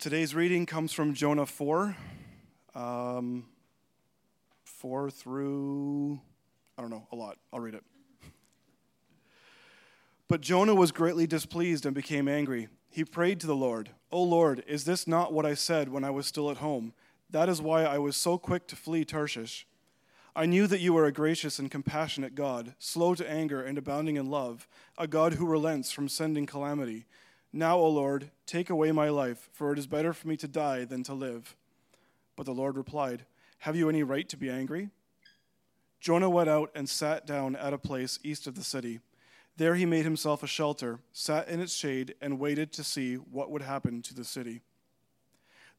Today's reading comes from Jonah 4, um, 4 through, I don't know, a lot. I'll read it. But Jonah was greatly displeased and became angry. He prayed to the Lord, O Lord, is this not what I said when I was still at home? That is why I was so quick to flee Tarshish. I knew that you are a gracious and compassionate God, slow to anger and abounding in love, a God who relents from sending calamity. Now, O Lord, take away my life, for it is better for me to die than to live. But the Lord replied, Have you any right to be angry? Jonah went out and sat down at a place east of the city. There he made himself a shelter, sat in its shade, and waited to see what would happen to the city.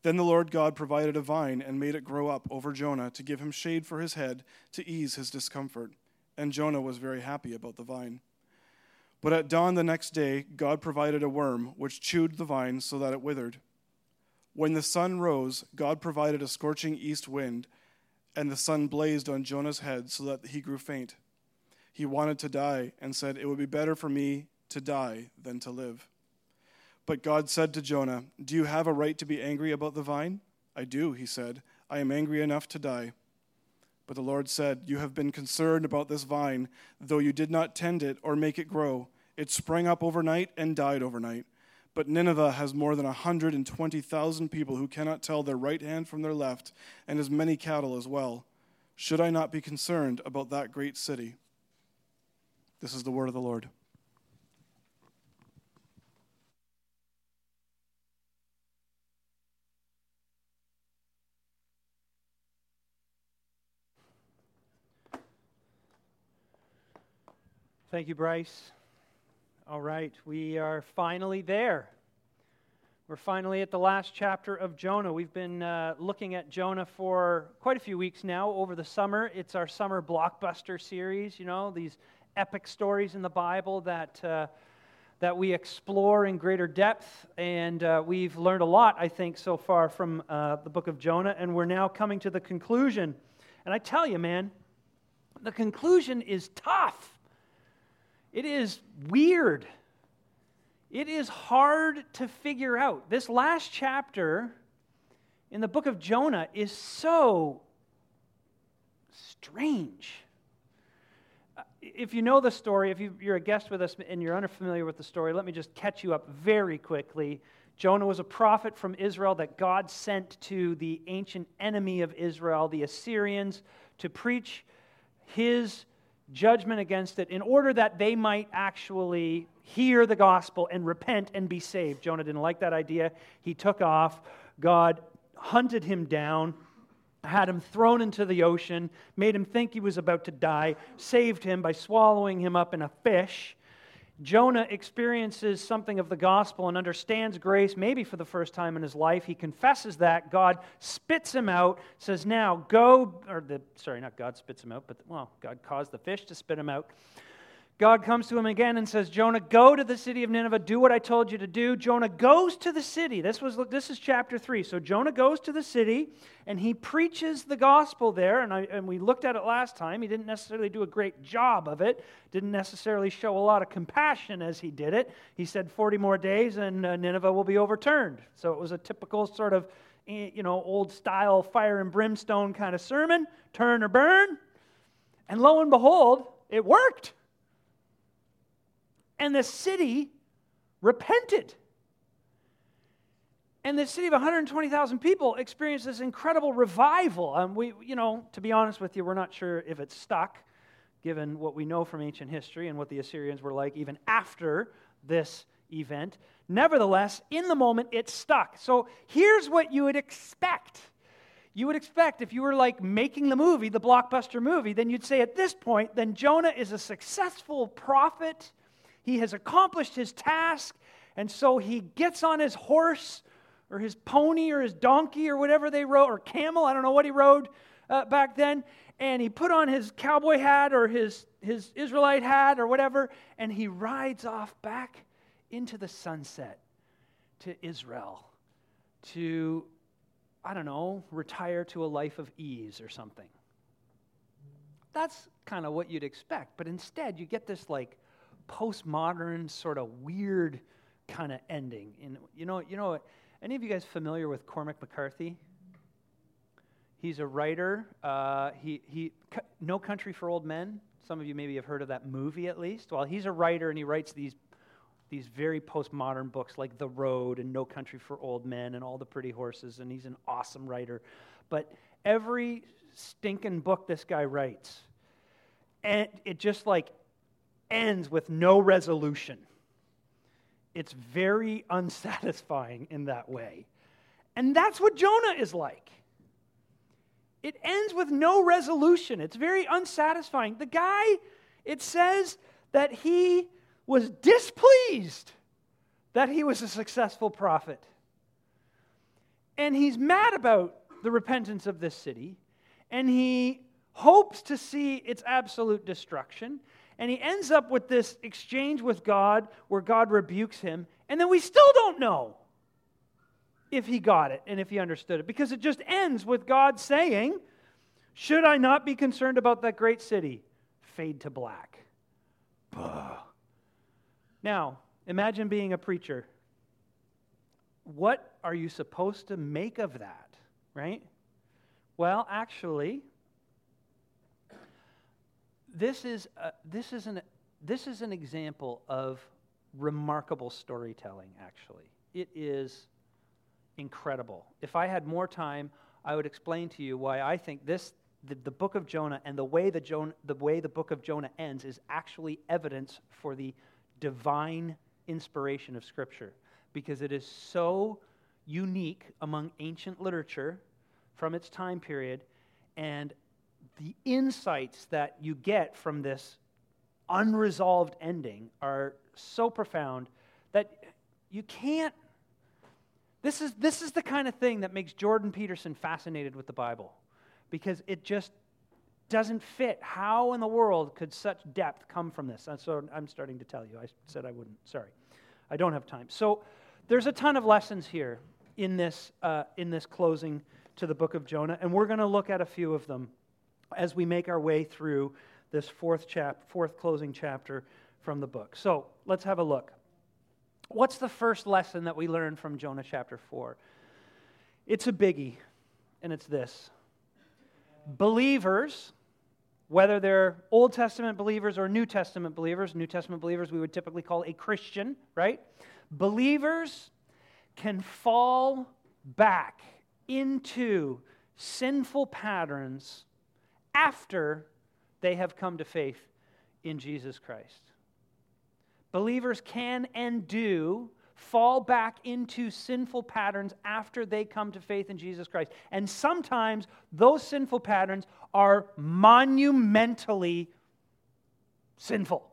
Then the Lord God provided a vine and made it grow up over Jonah to give him shade for his head to ease his discomfort. And Jonah was very happy about the vine. But at dawn the next day, God provided a worm which chewed the vine so that it withered. When the sun rose, God provided a scorching east wind, and the sun blazed on Jonah's head so that he grew faint. He wanted to die and said, It would be better for me to die than to live. But God said to Jonah, Do you have a right to be angry about the vine? I do, he said. I am angry enough to die. But the Lord said, You have been concerned about this vine, though you did not tend it or make it grow. It sprang up overnight and died overnight. But Nineveh has more than 120,000 people who cannot tell their right hand from their left, and as many cattle as well. Should I not be concerned about that great city? This is the word of the Lord. Thank you, Bryce. All right, we are finally there. We're finally at the last chapter of Jonah. We've been uh, looking at Jonah for quite a few weeks now over the summer. It's our summer blockbuster series, you know, these epic stories in the Bible that, uh, that we explore in greater depth. And uh, we've learned a lot, I think, so far from uh, the book of Jonah. And we're now coming to the conclusion. And I tell you, man, the conclusion is tough. It is weird. It is hard to figure out. This last chapter in the book of Jonah is so strange. Uh, if you know the story, if you, are a guest with us and you're unfamiliar with the story, let me just catch you up very quickly. Jonah was a prophet from Israel that God sent to the ancient enemy of Israel, the Assyrians, to preach his judgment against it in order that they might actually hear the gospel and repent and be saved. Jonah didn't like that idea. He took off. God hunted him down, had him thrown into the ocean, made him think he was about to die, saved him by swallowing him up in a fish. Jonah experiences something of the gospel and understands grace, maybe for the first time in his life. He confesses that. God spits him out, says, Now go, or the, sorry, not God spits him out, but, well, God caused the fish to spit him out. God comes to him again and says, Jonah, go to the city of Nineveh, do what I told you to do. Jonah goes to the city. This, was, this is chapter 3. So Jonah goes to the city and he preaches the gospel there. And, I, and we looked at it last time. He didn't necessarily do a great job of it, didn't necessarily show a lot of compassion as he did it. He said 40 more days and uh, Nineveh will be overturned. So it was a typical sort of, eh, you know, old style fire and brimstone kind of sermon turn or burn. And lo and behold, it worked and the city repented. And the city of 120,000 people experienced this incredible revival. And we, you know, to be honest with you, we're not sure if it's stuck, given what we know from ancient history and what the Assyrians were like even after this event. Nevertheless, in the moment, it stuck. So here's what you would expect. You would expect if you were like making the movie, the blockbuster movie, then you'd say at this point, then Jonah is a successful prophet he has accomplished his task, and so he gets on his horse or his pony or his donkey or whatever they rode, or camel, I don't know what he rode uh, back then, and he put on his cowboy hat or his, his Israelite hat or whatever, and he rides off back into the sunset to Israel to, I don't know, retire to a life of ease or something. That's kind of what you'd expect, but instead you get this like postmodern, sort of weird kind of ending. And you know, you know, Any of you guys familiar with Cormac McCarthy? He's a writer. Uh, he, he, No Country for Old Men. Some of you maybe have heard of that movie at least. Well, he's a writer and he writes these, these very postmodern books like The Road and No Country for Old Men and All the Pretty Horses, and he's an awesome writer. But every stinking book this guy writes, and it just like ends with no resolution. It's very unsatisfying in that way. And that's what Jonah is like. It ends with no resolution. It's very unsatisfying. The guy, it says that he was displeased that he was a successful prophet. And he's mad about the repentance of this city, and he hopes to see its absolute destruction. And he ends up with this exchange with God where God rebukes him, and then we still don't know if he got it and if he understood it because it just ends with God saying, Should I not be concerned about that great city? Fade to black. Buh. Now, imagine being a preacher. What are you supposed to make of that, right? Well, actually, this is, a, this, is an, this is an example of remarkable storytelling, actually. It is incredible. If I had more time, I would explain to you why I think this, the, the book of Jonah and the way the, Jonah, the way the book of Jonah ends is actually evidence for the divine inspiration of Scripture because it is so unique among ancient literature from its time period and the insights that you get from this unresolved ending are so profound that you can't this is, this is the kind of thing that makes Jordan Peterson fascinated with the Bible because it just doesn't fit. How in the world could such depth come from this? And so I'm starting to tell you. I said I wouldn't. Sorry. I don't have time. So there's a ton of lessons here in this, uh, in this closing to the book of Jonah, and we're going to look at a few of them as we make our way through this fourth, chap- fourth closing chapter from the book. So let's have a look. What's the first lesson that we learn from Jonah chapter 4? It's a biggie, and it's this believers, whether they're Old Testament believers or New Testament believers, New Testament believers we would typically call a Christian, right? Believers can fall back into sinful patterns after they have come to faith in Jesus Christ. Believers can and do fall back into sinful patterns after they come to faith in Jesus Christ. And sometimes those sinful patterns are monumentally sinful.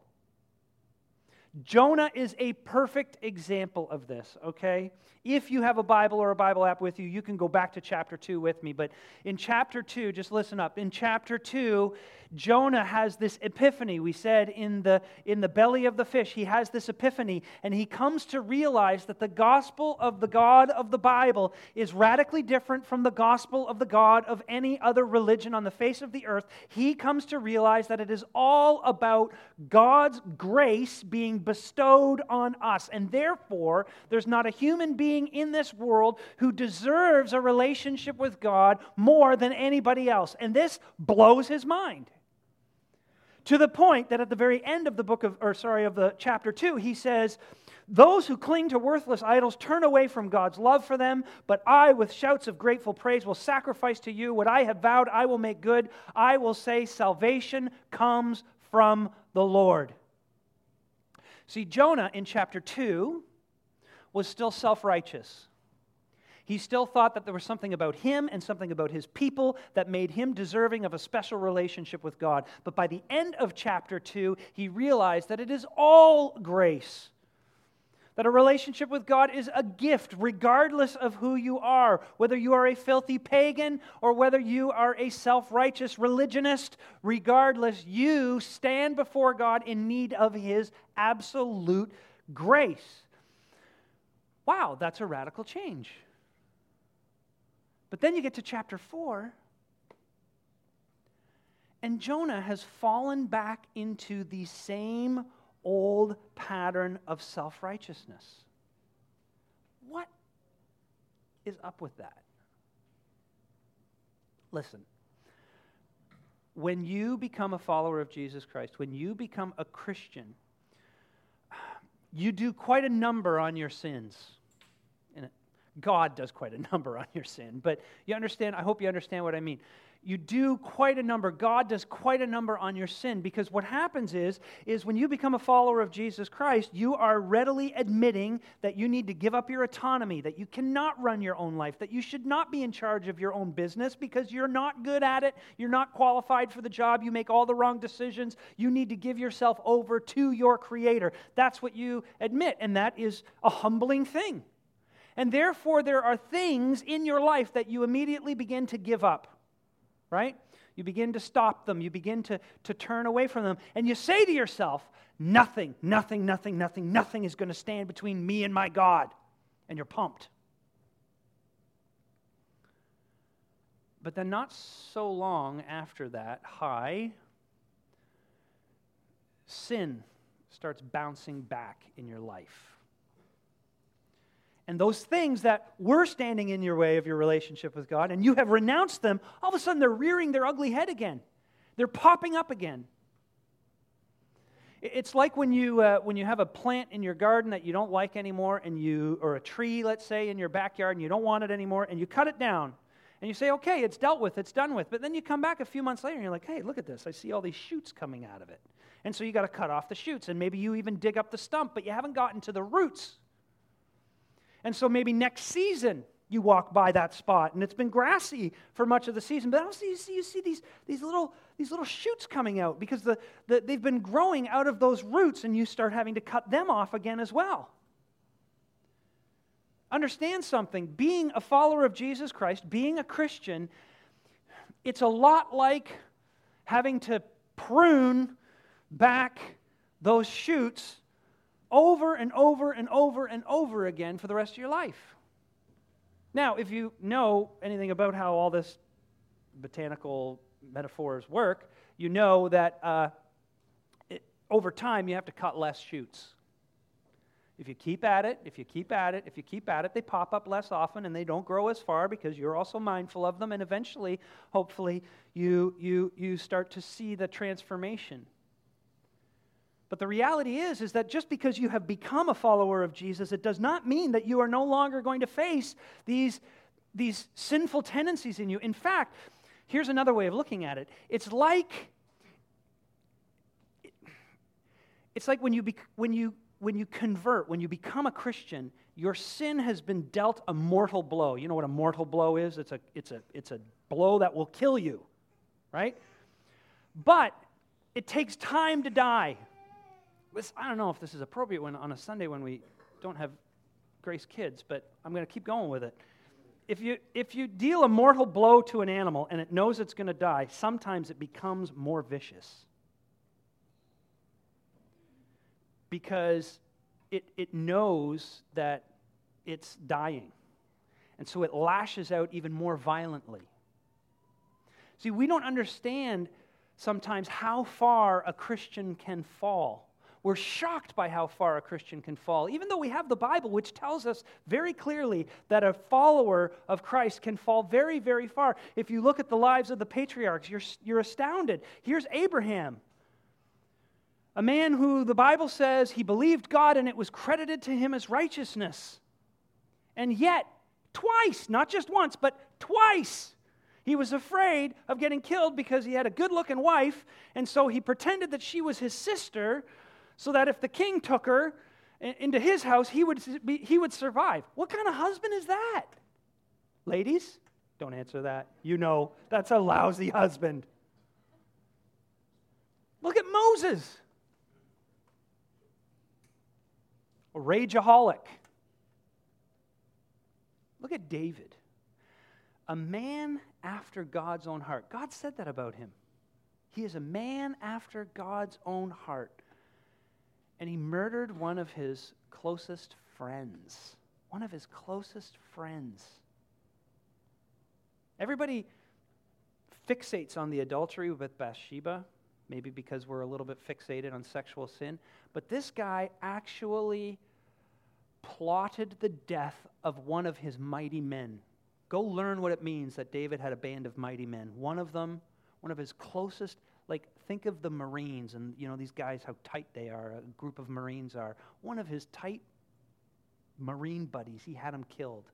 Jonah is a perfect example of this, okay? If you have a Bible or a Bible app with you, you can go back to chapter 2 with me. But in chapter 2, just listen up. In chapter 2, Jonah has this epiphany. We said in the, in the belly of the fish, he has this epiphany, and he comes to realize that the gospel of the God of the Bible is radically different from the gospel of the God of any other religion on the face of the earth. He comes to realize that it is all about God's grace being bestowed on us, and therefore, there's not a human being in this world who deserves a relationship with God more than anybody else. And this blows his mind to the point that at the very end of the book of, or sorry, of the chapter 2, he says, those who cling to worthless idols turn away from God's love for them, but I, with shouts of grateful praise, will sacrifice to you what I have vowed I will make good. I will say, Salvation comes from the Lord. See, Jonah in chapter 2 was still self righteous. He still thought that there was something about him and something about his people that made him deserving of a special relationship with God. But by the end of chapter 2, he realized that it is all grace. That a relationship with God is a gift, regardless of who you are, whether you are a filthy pagan or whether you are a self righteous religionist, regardless, you stand before God in need of His absolute grace. Wow, that's a radical change. But then you get to chapter 4, and Jonah has fallen back into the same old pattern of self righteousness. What? is up with that? Listen, when you become a follower of Jesus Christ, when you become a Christian, you do quite a number on your sins. And God does quite a number on your sin. But you understand, I hope you understand what I mean you do quite a number. God does quite a number on your sin because what happens is is when you become a follower of jesus christ you are readily admitting that you need to give up your autonomy that you cannot run your own life that you should not be in charge of your own business because you're not good at it. You're not qualified for the job. You make all the wrong decisions. You need to give yourself over to your creator. That's what you admit and that is a humbling thing. And therefore there are things in your life that you immediately begin to give up right? You begin to stop them. You begin to, to turn away from them. And you say to yourself, nothing, nothing, nothing, nothing, nothing is going to stand between me and my God. And you're pumped. But then, not so long after that high, sin starts bouncing back in your life. And those things that were standing in your way of your relationship with God, and you have renounced them, all of a sudden they're rearing their ugly head again. They're popping up again. It's like when you, uh, when you have a plant in your garden that you don't like anymore, and you, or a tree, let's say, in your backyard, and you don't want it anymore, and you cut it down. And you say, okay, it's dealt with, it's done with. But then you come back a few months later and you're like, hey, look at this. I see all these shoots coming out of it. And so you got to cut off the shoots. And maybe you even dig up the stump, but you haven't gotten to the roots. And so maybe next season you walk by that spot and it's been grassy for much of the season. But also you see, you see these, these, little, these little shoots coming out because the, the, they've been growing out of those roots and you start having to cut them off again as well. Understand something. Being a follower of Jesus Christ, being a Christian, it's a lot like having to prune back those shoots over and over and over and over again for the rest of your life. Now, if you know anything about how all this botanical metaphors work, you know that uh, it, over time you have to cut less shoots. If you keep at it, if you keep at it, if you keep at it, they pop up less often and they don't grow as far because you're also mindful of them. And eventually, hopefully, you, you, you start to see the transformation. But the reality is is that just because you have become a follower of Jesus, it does not mean that you are no longer going to face these, these sinful tendencies in you. In fact, here's another way of looking at it. It's like it's like when you, be, when you when you convert, when you become a Christian, your sin has been dealt a mortal blow. You know what a mortal blow is? It's a, it's a, it's a blow that will kill you, right? But it takes time to die. This, I don't know if this is appropriate when, on a Sunday when we don't have Grace kids, but I'm going to keep going with it. If you, if you deal a mortal blow to an animal and it knows it's going to die, sometimes it becomes more vicious. Because it, it knows that it's dying. And so it lashes out even more violently. See, we don't understand sometimes how far a Christian can fall we're shocked by how far a Christian can fall, even though we have the Bible, which tells us very clearly that a follower of Christ can fall very, very far. If you look at the lives of the patriarchs, you're, you're astounded. Here's Abraham, a man who the Bible says he believed God and it was credited to him as righteousness. And yet, twice, not just once, but twice, he was afraid of getting killed because he had a good looking wife, and so he pretended that she was his sister so that if the king took her into his house, he would, be, he would survive. What kind of husband is that? Ladies, don't answer that. You know, that's a lousy husband. Look at Moses, a rageaholic. Look at David, a man after God's own heart. God said that about him. He is a man after God's own heart and he murdered one of his closest friends. One of his closest friends. Everybody fixates on the adultery with Bathsheba, maybe because we're a little bit fixated on sexual sin, but this guy actually plotted the death of one of his mighty men. Go learn what it means that David had a band of mighty men. One of them, one of his closest, think of the Marines and you know these guys how tight they are, a group of Marines are. One of his tight Marine buddies, he had him killed.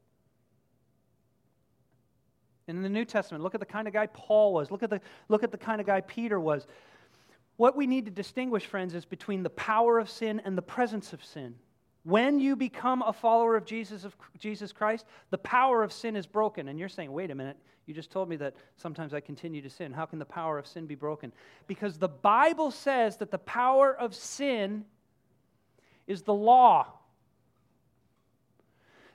And in the New Testament, look at the kind of guy Paul was. Look at the, look at the kind of guy Peter was. What we need to distinguish, friends, is between the power of sin and the presence of sin. When you become a follower of Jesus, of Jesus Christ, the power of sin is broken. And you're saying, wait a minute, you just told me that sometimes I continue to sin. How can the power of sin be broken? Because the Bible says that the power of sin is the law.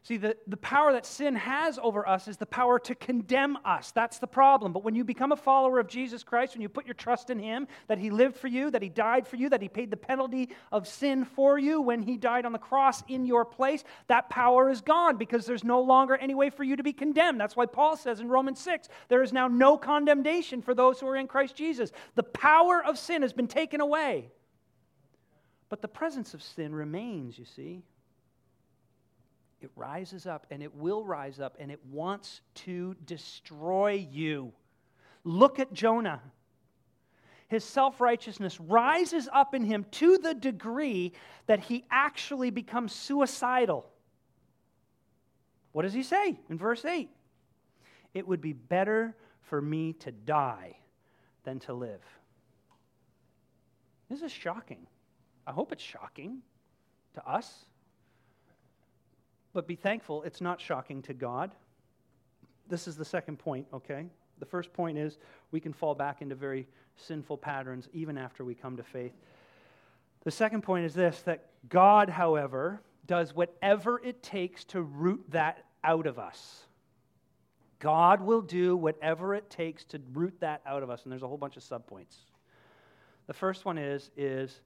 See, the, the power that sin has over us is the power to condemn us. That's the problem. But when you become a follower of Jesus Christ, when you put your trust in Him, that He lived for you, that He died for you, that He paid the penalty of sin for you when He died on the cross in your place, that power is gone because there's no longer any way for you to be condemned. That's why Paul says in Romans 6 there is now no condemnation for those who are in Christ Jesus. The power of sin has been taken away. But the presence of sin remains, you see. Rises up and it will rise up and it wants to destroy you. Look at Jonah. His self righteousness rises up in him to the degree that he actually becomes suicidal. What does he say in verse 8? It would be better for me to die than to live. This is shocking. I hope it's shocking to us. But be thankful it's not shocking to God. This is the second point, okay? The first point is we can fall back into very sinful patterns even after we come to faith. The second point is this that God, however, does whatever it takes to root that out of us. God will do whatever it takes to root that out of us. And there's a whole bunch of subpoints. The first one is, is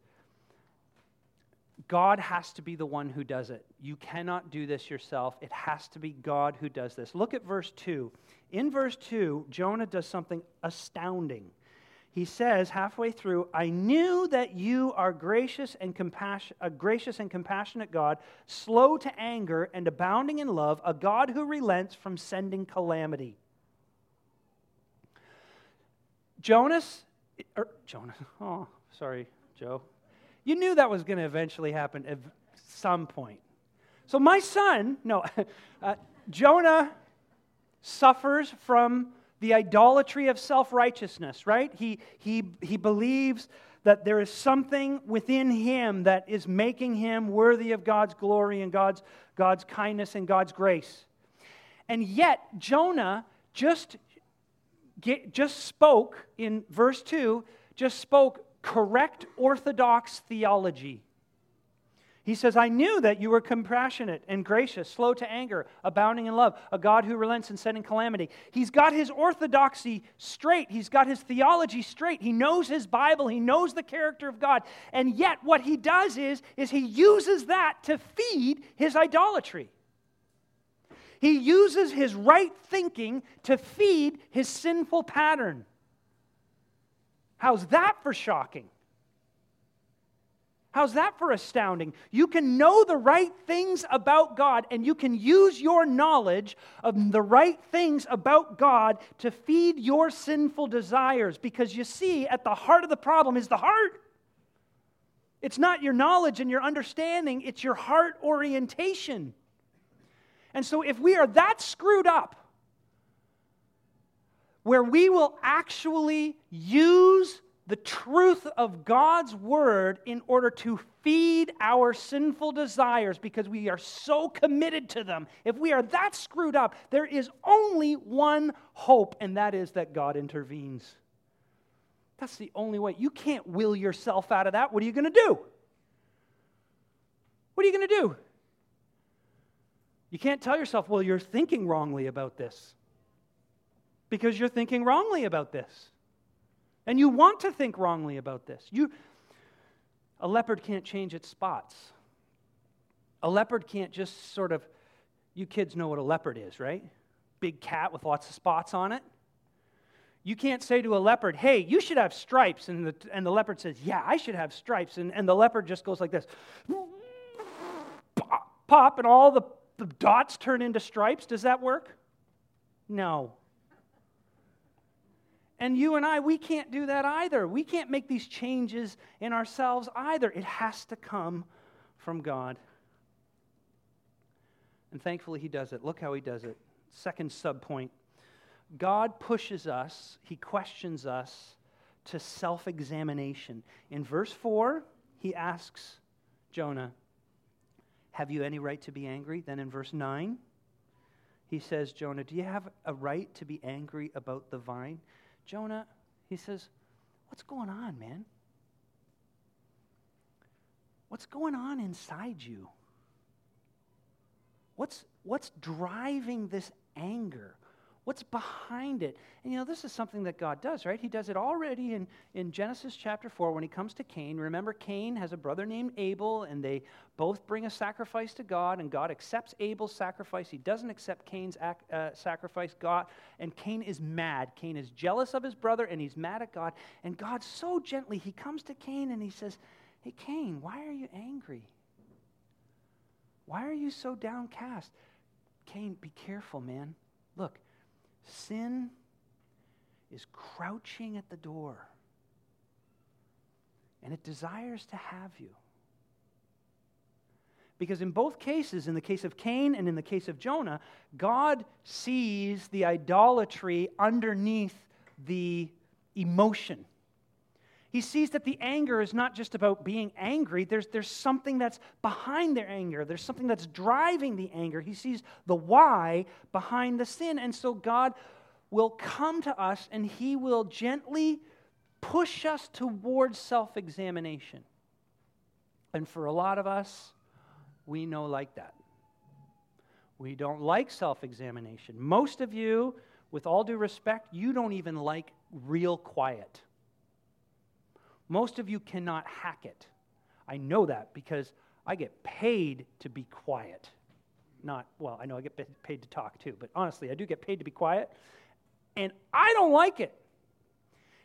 God has to be the one who does it. You cannot do this yourself. It has to be God who does this. Look at verse 2. In verse 2, Jonah does something astounding. He says halfway through, I knew that you are gracious and compassion, a gracious and compassionate God, slow to anger and abounding in love, a God who relents from sending calamity. Jonas, er, Jonas, oh, sorry, Joe. You knew that was going to eventually happen at some point. So, my son, no, uh, Jonah suffers from the idolatry of self righteousness, right? He, he, he believes that there is something within him that is making him worthy of God's glory and God's, God's kindness and God's grace. And yet, Jonah just, just spoke in verse 2, just spoke correct orthodox theology. He says, I knew that you were compassionate and gracious, slow to anger, abounding in love, a God who relents in sending calamity. He's got his orthodoxy straight. He's got his theology straight. He knows his Bible. He knows the character of God. And yet, what he does is, is he uses that to feed his idolatry. He uses his right thinking to feed his sinful pattern. How's that for shocking? How's that for astounding? You can know the right things about God and you can use your knowledge of the right things about God to feed your sinful desires because you see, at the heart of the problem is the heart. It's not your knowledge and your understanding, it's your heart orientation. And so, if we are that screwed up, where we will actually use the truth of God's word in order to feed our sinful desires because we are so committed to them. If we are that screwed up, there is only one hope, and that is that God intervenes. That's the only way. You can't will yourself out of that. What are you going to do? What are you going to do? You can't tell yourself, well, you're thinking wrongly about this because you're thinking wrongly about this. And you want to think wrongly about this. You, a leopard can't change its spots. A leopard can't just sort of, you kids know what a leopard is, right? Big cat with lots of spots on it. You can't say to a leopard, hey, you should have stripes. And the, and the leopard says, yeah, I should have stripes. And, and the leopard just goes like this pop pop, and all the, the dots turn into stripes. Does that work? No. And you and I, we can't do that either. We can't make these changes in ourselves either. It has to come from God. And thankfully, He does it. Look how He does it. Second subpoint God pushes us, He questions us to self examination. In verse 4, He asks Jonah, Have you any right to be angry? Then in verse 9, he says, Jonah, do you have a right to be angry about the vine? Jonah, he says, What's going on, man? What's going on inside you? What's, what's driving this anger? What's behind it? And you know, this is something that God does, right? He does it already in, in Genesis chapter 4 when he comes to Cain. Remember, Cain has a brother named Abel, and they both bring a sacrifice to God, and God accepts Abel's sacrifice. He doesn't accept Cain's uh, sacrifice. God, and Cain is mad. Cain is jealous of his brother, and he's mad at God. And God, so gently, he comes to Cain and he says, Hey, Cain, why are you angry? Why are you so downcast? Cain, be careful, man. Look, Sin is crouching at the door, and it desires to have you. Because in both cases, in the case of Cain and in the case of Jonah, God sees the idolatry underneath the emotion. He sees that the anger is not just about being angry, there's, there's something that's behind their anger, there's something that's driving the anger. He sees the why behind the sin. And so God will come to us and He will gently push us towards self examination. And for a lot of us, we know like that. We don't like self examination. Most of you, with all due respect, you don't even like real quiet. Most of you cannot hack it. I know that because I get paid to be quiet. Not, well, I know I get paid to talk too, but honestly, I do get paid to be quiet. And I don't like it.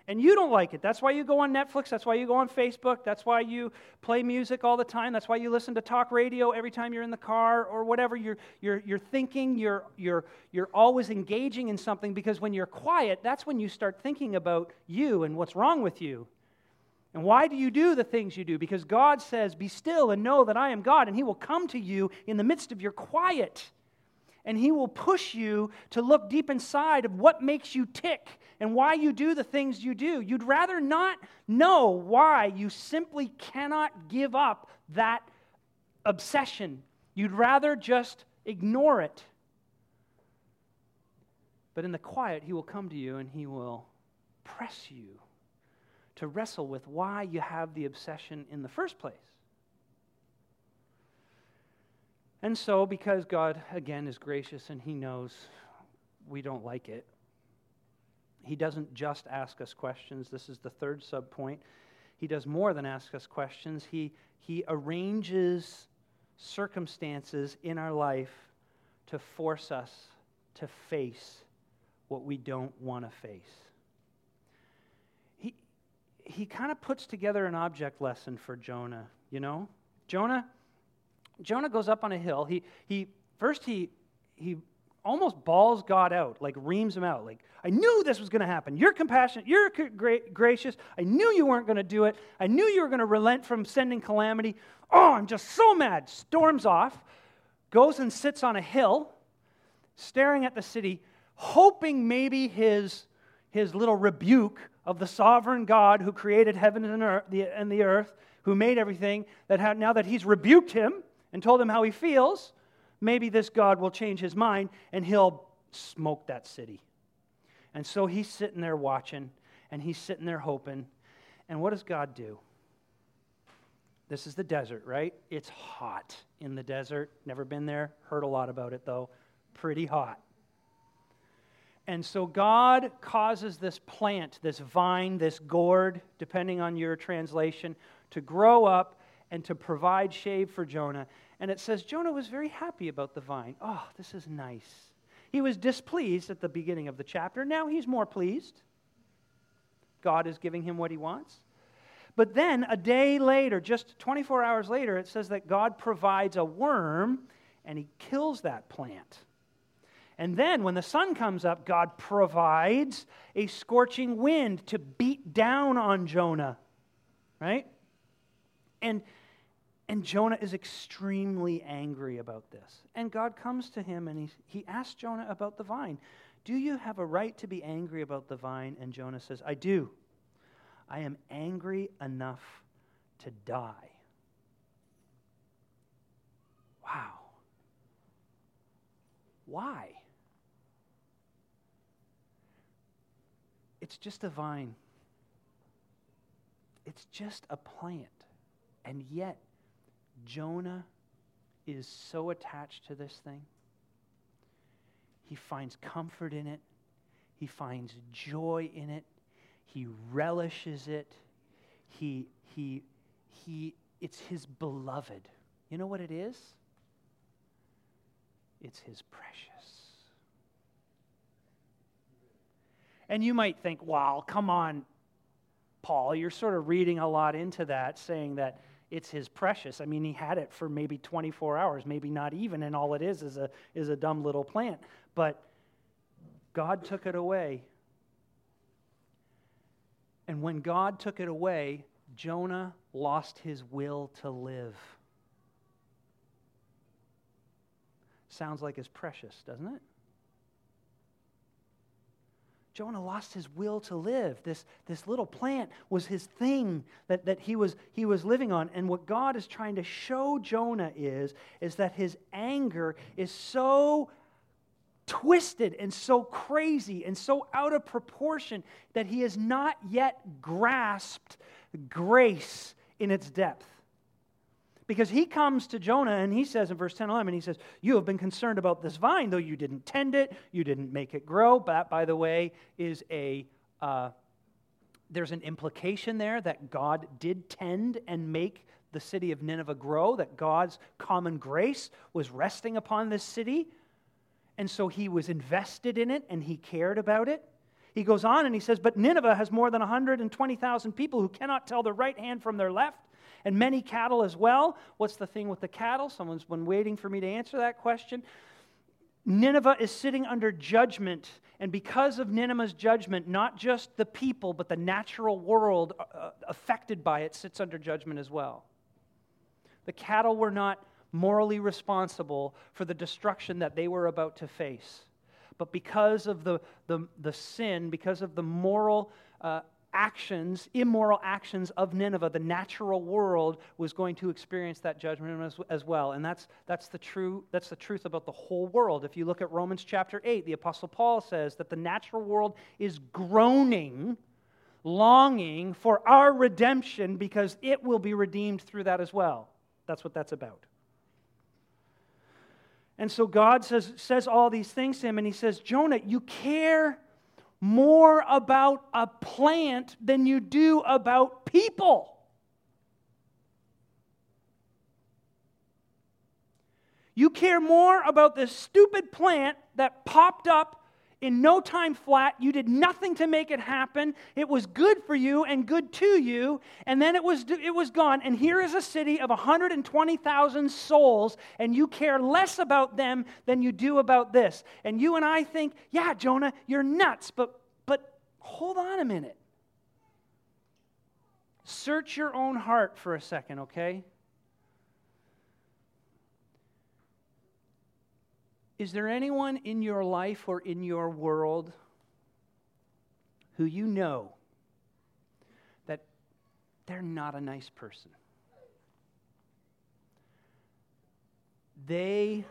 And you don't like it. That's why you go on Netflix. That's why you go on Facebook. That's why you play music all the time. That's why you listen to talk radio every time you're in the car or whatever. You're, you're, you're thinking, you're, you're, you're always engaging in something because when you're quiet, that's when you start thinking about you and what's wrong with you. And why do you do the things you do? Because God says, Be still and know that I am God, and He will come to you in the midst of your quiet. And He will push you to look deep inside of what makes you tick and why you do the things you do. You'd rather not know why you simply cannot give up that obsession. You'd rather just ignore it. But in the quiet, He will come to you and He will press you to wrestle with why you have the obsession in the first place. And so, because God, again, is gracious and He knows we don't like it, He doesn't just ask us questions. This is the third subpoint. He does more than ask us questions, He, he arranges circumstances in our life to force us to face what we don't want to face he kind of puts together an object lesson for Jonah, you know? Jonah Jonah goes up on a hill. He he first he he almost bawls God out, like reams him out. Like, I knew this was going to happen. You're compassionate. You're gra- gracious. I knew you weren't going to do it. I knew you were going to relent from sending calamity. Oh, I'm just so mad. Storms off, goes and sits on a hill, staring at the city, hoping maybe his, his little rebuke of the sovereign God who created heaven and, earth, the, and the earth, who made everything, that now that he's rebuked him and told him how he feels, maybe this God will change his mind and he'll smoke that city. And so he's sitting there watching and he's sitting there hoping. And what does God do? This is the desert, right? It's hot in the desert. Never been there. Heard a lot about it, though. Pretty hot. And so God causes this plant, this vine, this gourd, depending on your translation, to grow up and to provide shade for Jonah. And it says Jonah was very happy about the vine. Oh, this is nice. He was displeased at the beginning of the chapter. Now he's more pleased. God is giving him what he wants. But then a day later, just 24 hours later, it says that God provides a worm and he kills that plant. And then when the sun comes up, God provides a scorching wind to beat down on Jonah. Right? And and Jonah is extremely angry about this. And God comes to him and he, he asks Jonah about the vine. Do you have a right to be angry about the vine? And Jonah says, I do. I am angry enough to die. Wow. Why? It's just a vine, it's just a plant. And yet, Jonah is so attached to this thing. He finds comfort in it, he finds joy in it, he relishes it. He, he, he, it's his beloved. You know what it is? It's his precious. And you might think, wow, come on, Paul, you're sort of reading a lot into that, saying that it's his precious. I mean, he had it for maybe 24 hours, maybe not even, and all it is is a, is a dumb little plant. But God took it away. And when God took it away, Jonah lost his will to live. Sounds like it's precious, doesn't it? Jonah lost his will to live. This, this little plant was his thing that, that he, was, he was living on. And what God is trying to show Jonah is, is that his anger is so twisted and so crazy and so out of proportion that he has not yet grasped grace in its depth. Because he comes to Jonah and he says in verse 10 11, he says, You have been concerned about this vine, though you didn't tend it, you didn't make it grow. That, by the way, is a. Uh, there's an implication there that God did tend and make the city of Nineveh grow, that God's common grace was resting upon this city. And so he was invested in it and he cared about it. He goes on and he says, But Nineveh has more than 120,000 people who cannot tell their right hand from their left and many cattle as well. What's the thing with the cattle? Someone's been waiting for me to answer that question. Nineveh is sitting under judgment, and because of Nineveh's judgment, not just the people, but the natural world uh, uh, affected by it sits under judgment as well. The cattle were not morally responsible for the destruction that they were about to face. But because of the, the, the sin, because of the moral uh, actions, immoral actions of Nineveh, the natural world was going to experience that judgment as, as, well. And that's, that's, the true, that's the truth about the whole world. If you look at Romans chapter 8, the Apostle Paul says that the natural world is groaning, longing for our redemption because it will be redeemed through that as well. That's what that's about. And so God says, says all these things to him, and he says, Jonah, you care more about a plant than you do about people. You care more about this stupid plant that popped up in no time flat. You did nothing to make it happen. It was good for you and good to you, and then it was, it was gone. And here is a city of 120,000 souls, and you care less about them than you do about this. And you and I think, yeah, Jonah, you're nuts, but, but hold on a minute. Search your own heart for a second, okay? Is there anyone in your life or in your world who you know that they're not a nice person? They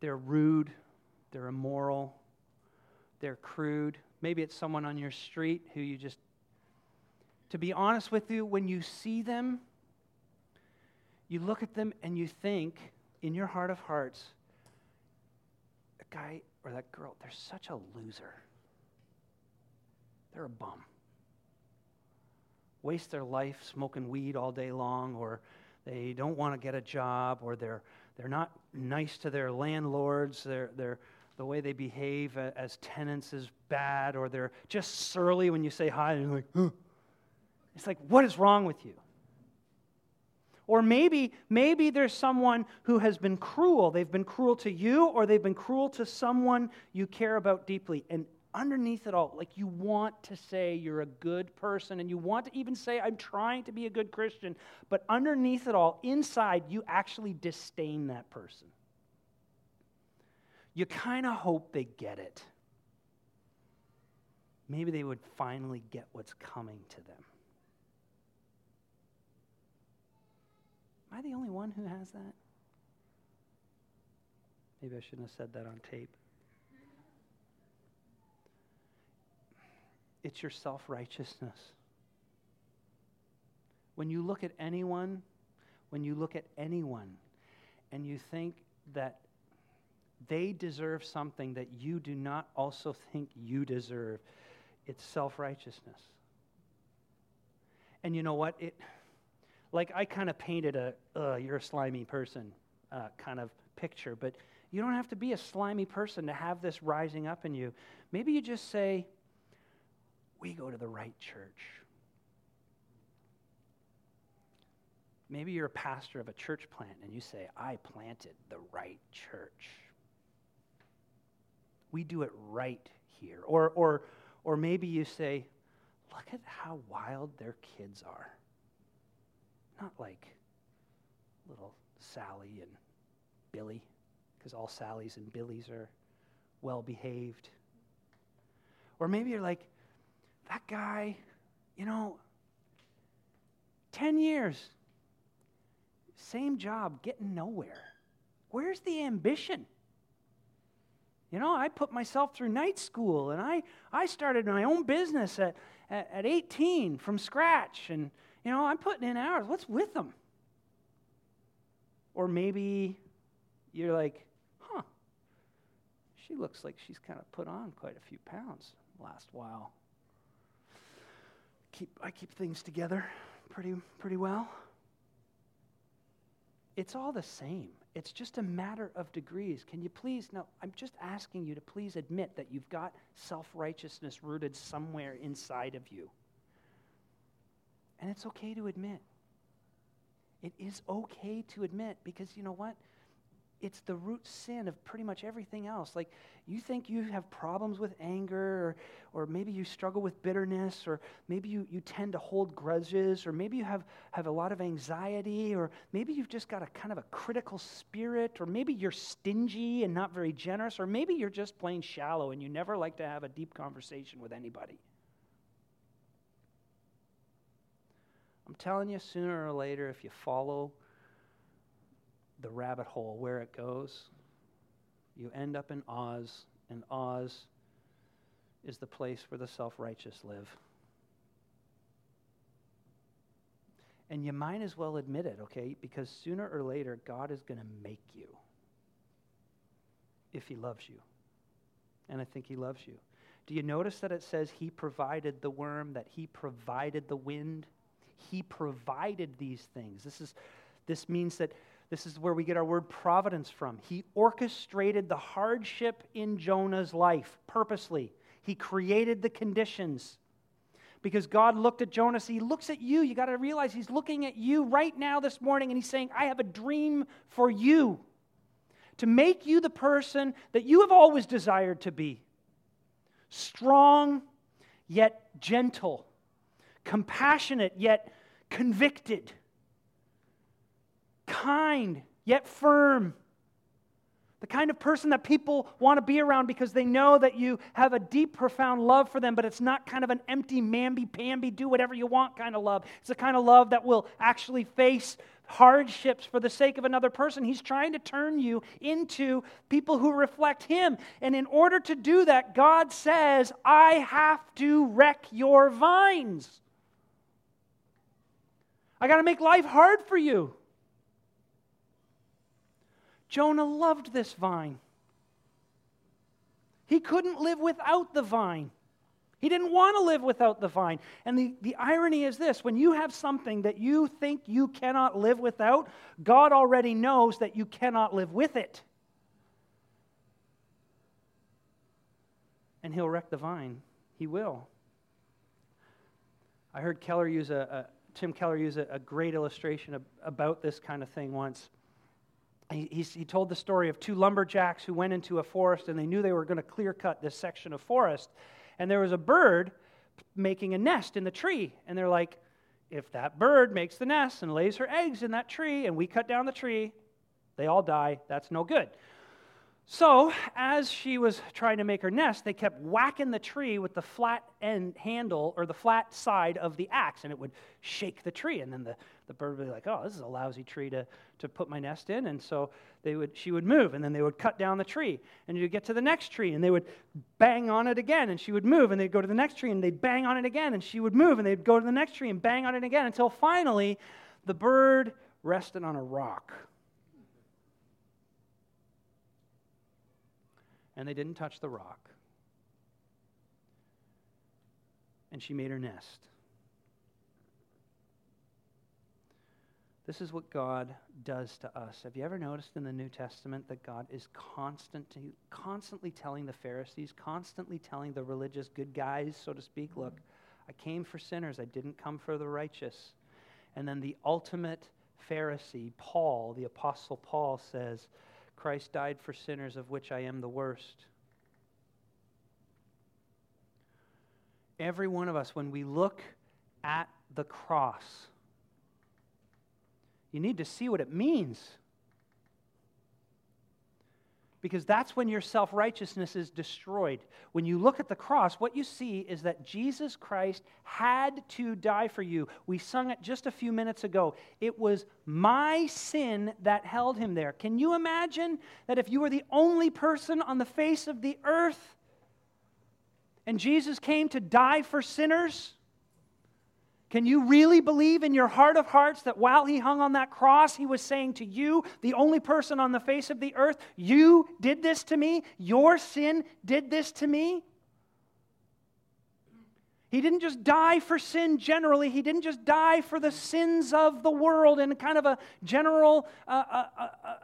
they're rude, they're immoral, they're crude. Maybe it's someone on your street who you just to be honest with you, when you see them, you look at them and you think, in your heart of hearts, a guy or that girl, they're such a loser. They're a bum. Waste their life smoking weed all day long, or they don't want to get a job, or they're, they're not nice to their landlords. They're, they're, the way they behave as tenants is bad, or they're just surly when you say hi, and you're like, huh. It's like, what is wrong with you? Or maybe, maybe there's someone who has been cruel. They've been cruel to you, or they've been cruel to someone you care about deeply. And underneath it all, like you want to say you're a good person, and you want to even say, I'm trying to be a good Christian. But underneath it all, inside, you actually disdain that person. You kind of hope they get it. Maybe they would finally get what's coming to them. Am I the only one who has that? Maybe I shouldn't have said that on tape. It's your self righteousness. When you look at anyone, when you look at anyone, and you think that they deserve something that you do not also think you deserve, it's self righteousness. And you know what? It like I kind of painted a uh, you're a slimy person uh, kind of picture, but you don't have to be a slimy person to have this rising up in you. Maybe you just say, we go to the right church. Maybe you're a pastor of a church plant and you say, I planted the right church. We do it right here. Or, or, or maybe you say, look at how wild their kids are. Not like little Sally and Billy, because all Sallys and Billies are well behaved. Or maybe you're like, that guy, you know, 10 years, same job, getting nowhere. Where's the ambition? You know, I put myself through night school and I, I started my own business at, at, at 18 from scratch. And, you know, I'm putting in hours. What's with them? Or maybe you're like, huh, she looks like she's kind of put on quite a few pounds last while. Keep, I keep things together pretty, pretty well. It's all the same. It's just a matter of degrees. Can you please, No, I'm just asking you to please admit that you've got self righteousness rooted somewhere inside of you. And it's okay to admit. It is okay to admit because you know what? It's the root sin of pretty much everything else. Like, you think you have problems with anger, or, or maybe you struggle with bitterness, or maybe you, you tend to hold grudges, or maybe you have, have a lot of anxiety, or maybe you've just got a kind of a critical spirit, or maybe you're stingy and not very generous, or maybe you're just plain shallow and you never like to have a deep conversation with anybody. I'm telling you, sooner or later, if you follow the rabbit hole where it goes, you end up in Oz, and Oz is the place where the self righteous live. And you might as well admit it, okay? Because sooner or later, God is going to make you if He loves you. And I think He loves you. Do you notice that it says He provided the worm, that He provided the wind? He provided these things. This, is, this means that this is where we get our word providence from. He orchestrated the hardship in Jonah's life purposely, He created the conditions. Because God looked at Jonah, He looks at you. You got to realize He's looking at you right now this morning and He's saying, I have a dream for you to make you the person that you have always desired to be strong, yet gentle compassionate yet convicted, kind yet firm. The kind of person that people want to be around because they know that you have a deep, profound love for them, but it's not kind of an empty, mamby pamby, do whatever you want kind of love. It's the kind of love that will actually face hardships for the sake of another person. He's trying to turn you into people who reflect Him. And in order to do that, God says, I have to wreck your vines. I got to make life hard for you. Jonah loved this vine. He couldn't live without the vine. He didn't want to live without the vine. And the, the irony is this when you have something that you think you cannot live without, God already knows that you cannot live with it. And He'll wreck the vine. He will. I heard Keller use a, Tim Keller used a, a great illustration of, about this kind of thing once. He, he told the story of two lumberjacks who went into a forest and they knew they were going to clear cut this section of forest. And there was a bird making a nest in the tree. And they're like, if that bird makes the nest and lays her eggs in that tree and we cut down the tree, they all die. That's no good. So, as she was trying to make her nest, they kept whacking the tree with the flat end handle or the flat side of the axe, and it would shake the tree. And then the, the bird would be like, Oh, this is a lousy tree to, to put my nest in. And so they would, she would move, and then they would cut down the tree. And you'd get to the next tree, and they would bang on it again, and she would move, and they'd go to the next tree, and they'd bang on it again, and she would move, and they'd go to the next tree and bang on it again until finally the bird rested on a rock. And they didn't touch the rock. And she made her nest. This is what God does to us. Have you ever noticed in the New Testament that God is constantly, constantly telling the Pharisees, constantly telling the religious good guys, so to speak, look, I came for sinners, I didn't come for the righteous. And then the ultimate Pharisee, Paul, the Apostle Paul, says, Christ died for sinners, of which I am the worst. Every one of us, when we look at the cross, you need to see what it means because that's when your self righteousness is destroyed. When you look at the cross, what you see is that Jesus Christ had to die for you. We sung it just a few minutes ago. It was my sin that held him there. Can you imagine that if you were the only person on the face of the earth and Jesus came to die for sinners? Can you really believe in your heart of hearts that while he hung on that cross, he was saying to you, the only person on the face of the earth, you did this to me? Your sin did this to me? He didn't just die for sin generally. He didn't just die for the sins of the world in kind of a general, uh, uh, uh, uh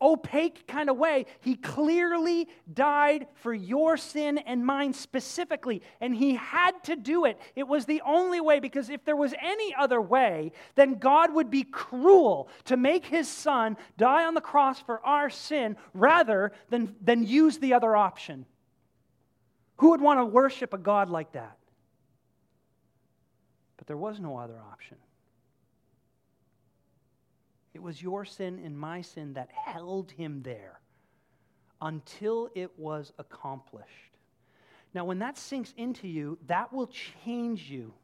opaque kind of way. He clearly died for your sin and mine specifically, and he had to do it. It was the only way because if there was any other way, then God would be cruel to make his son die on the cross for our sin rather than, than use the other option. Who would want to worship a God like that? But there was no other option. It was your sin and my sin that held him there until it was accomplished. Now, when that sinks into you, that will change you.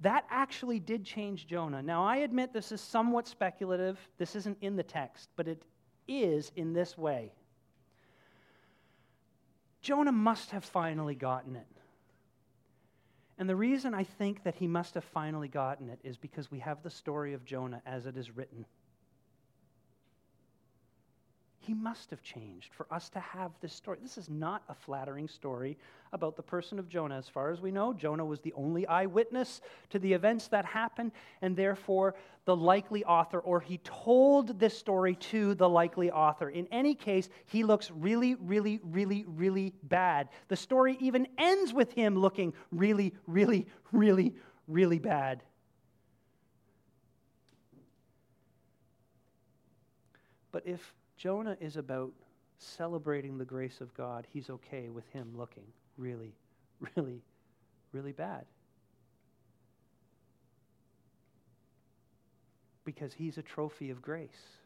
That actually did change Jonah. Now, I admit this is somewhat speculative. This isn't in the text, but it is in this way. Jonah must have finally gotten it. And the reason I think that he must have finally gotten it is because we have the story of Jonah as it is written. He must have changed for us to have this story. This is not a flattering story about the person of Jonah. As far as we know, Jonah was the only eyewitness to the events that happened, and therefore the likely author, or he told this story to the likely author. In any case, he looks really, really, really, really bad. The story even ends with him looking really, really, really, really bad. But if Jonah is about celebrating the grace of God. He's okay with him looking really, really, really bad. Because he's a trophy of grace.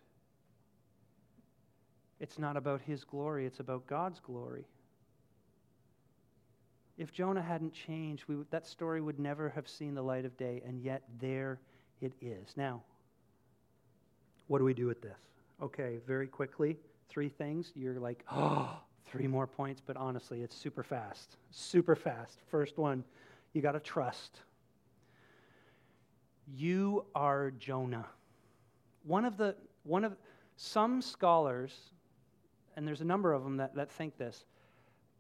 It's not about his glory, it's about God's glory. If Jonah hadn't changed, we, that story would never have seen the light of day, and yet there it is. Now, what do we do with this? Okay, very quickly, three things. You're like, oh, three more points, but honestly, it's super fast. Super fast. First one, you got to trust. You are Jonah. One of the, one of, some scholars, and there's a number of them that, that think this,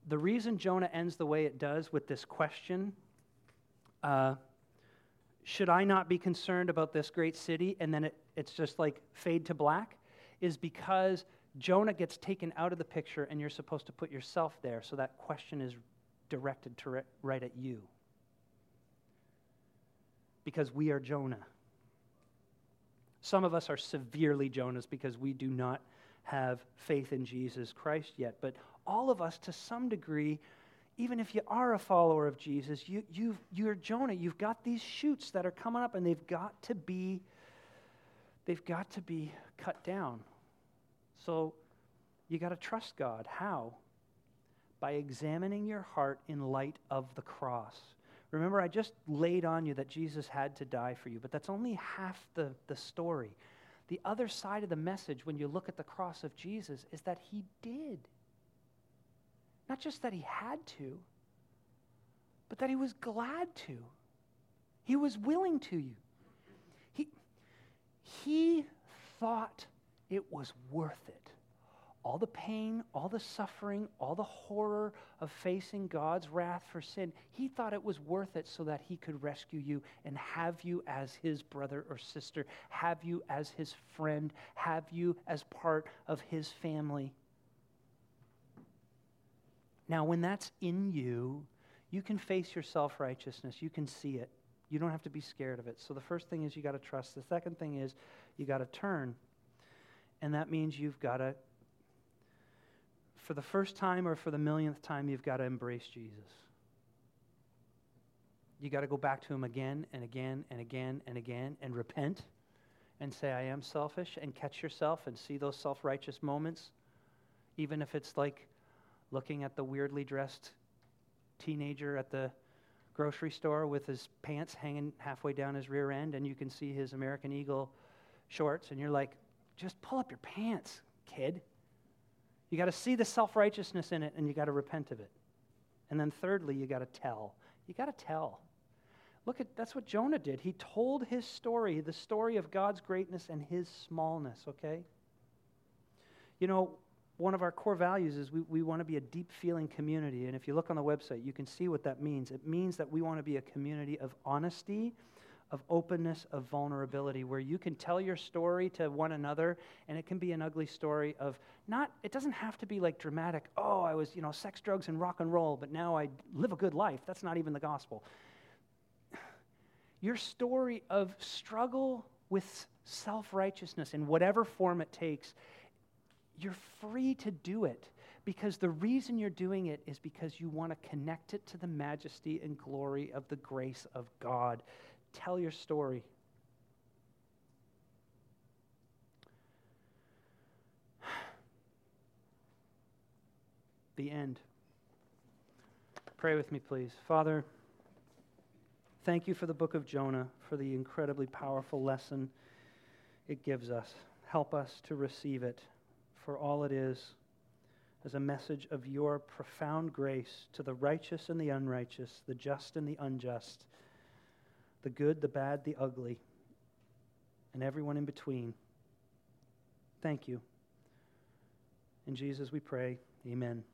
the reason Jonah ends the way it does with this question, uh, should I not be concerned about this great city? And then it, it's just like fade to black is because Jonah gets taken out of the picture and you're supposed to put yourself there, so that question is directed to right at you. because we are Jonah. Some of us are severely Jonahs because we do not have faith in Jesus Christ yet. But all of us, to some degree, even if you are a follower of Jesus, you, you you're Jonah. You've got these shoots that are coming up, and they've got to be, they've got to be cut down. So you got to trust God. How? By examining your heart in light of the cross. Remember, I just laid on you that Jesus had to die for you, but that's only half the, the story. The other side of the message, when you look at the cross of Jesus, is that he did. Not just that he had to, but that he was glad to. He was willing to you. He, thought it was worth it all the pain, all the suffering, all the horror of facing God's wrath for sin, he thought it was worth it so that he could rescue you and have you as his brother or sister, have you as his friend, have you as part of his family. Now, when that's in you, you can face your self righteousness. You can see it. You don't have to be scared of it. So, the first thing is you got to trust. The second thing is you got to turn. And that means you've got to for the first time or for the millionth time, you've got to embrace Jesus. You got to go back to him again and again and again and again and repent and say, I am selfish, and catch yourself and see those self righteous moments, even if it's like looking at the weirdly dressed teenager at the grocery store with his pants hanging halfway down his rear end, and you can see his American Eagle shorts, and you're like, just pull up your pants, kid. You got to see the self righteousness in it and you got to repent of it. And then thirdly, you got to tell. You got to tell. Look at that's what Jonah did. He told his story, the story of God's greatness and his smallness, okay? You know, one of our core values is we, we want to be a deep feeling community. And if you look on the website, you can see what that means. It means that we want to be a community of honesty of openness, of vulnerability, where you can tell your story to one another, and it can be an ugly story of not, it doesn't have to be like dramatic, oh, I was, you know, sex, drugs, and rock and roll, but now I live a good life. That's not even the gospel. Your story of struggle with self righteousness in whatever form it takes, you're free to do it because the reason you're doing it is because you want to connect it to the majesty and glory of the grace of God Tell your story. The end. Pray with me, please. Father, thank you for the book of Jonah, for the incredibly powerful lesson it gives us. Help us to receive it for all it is as a message of your profound grace to the righteous and the unrighteous, the just and the unjust the good, the bad, the ugly, and everyone in between. Thank you. In Jesus we pray. Amen.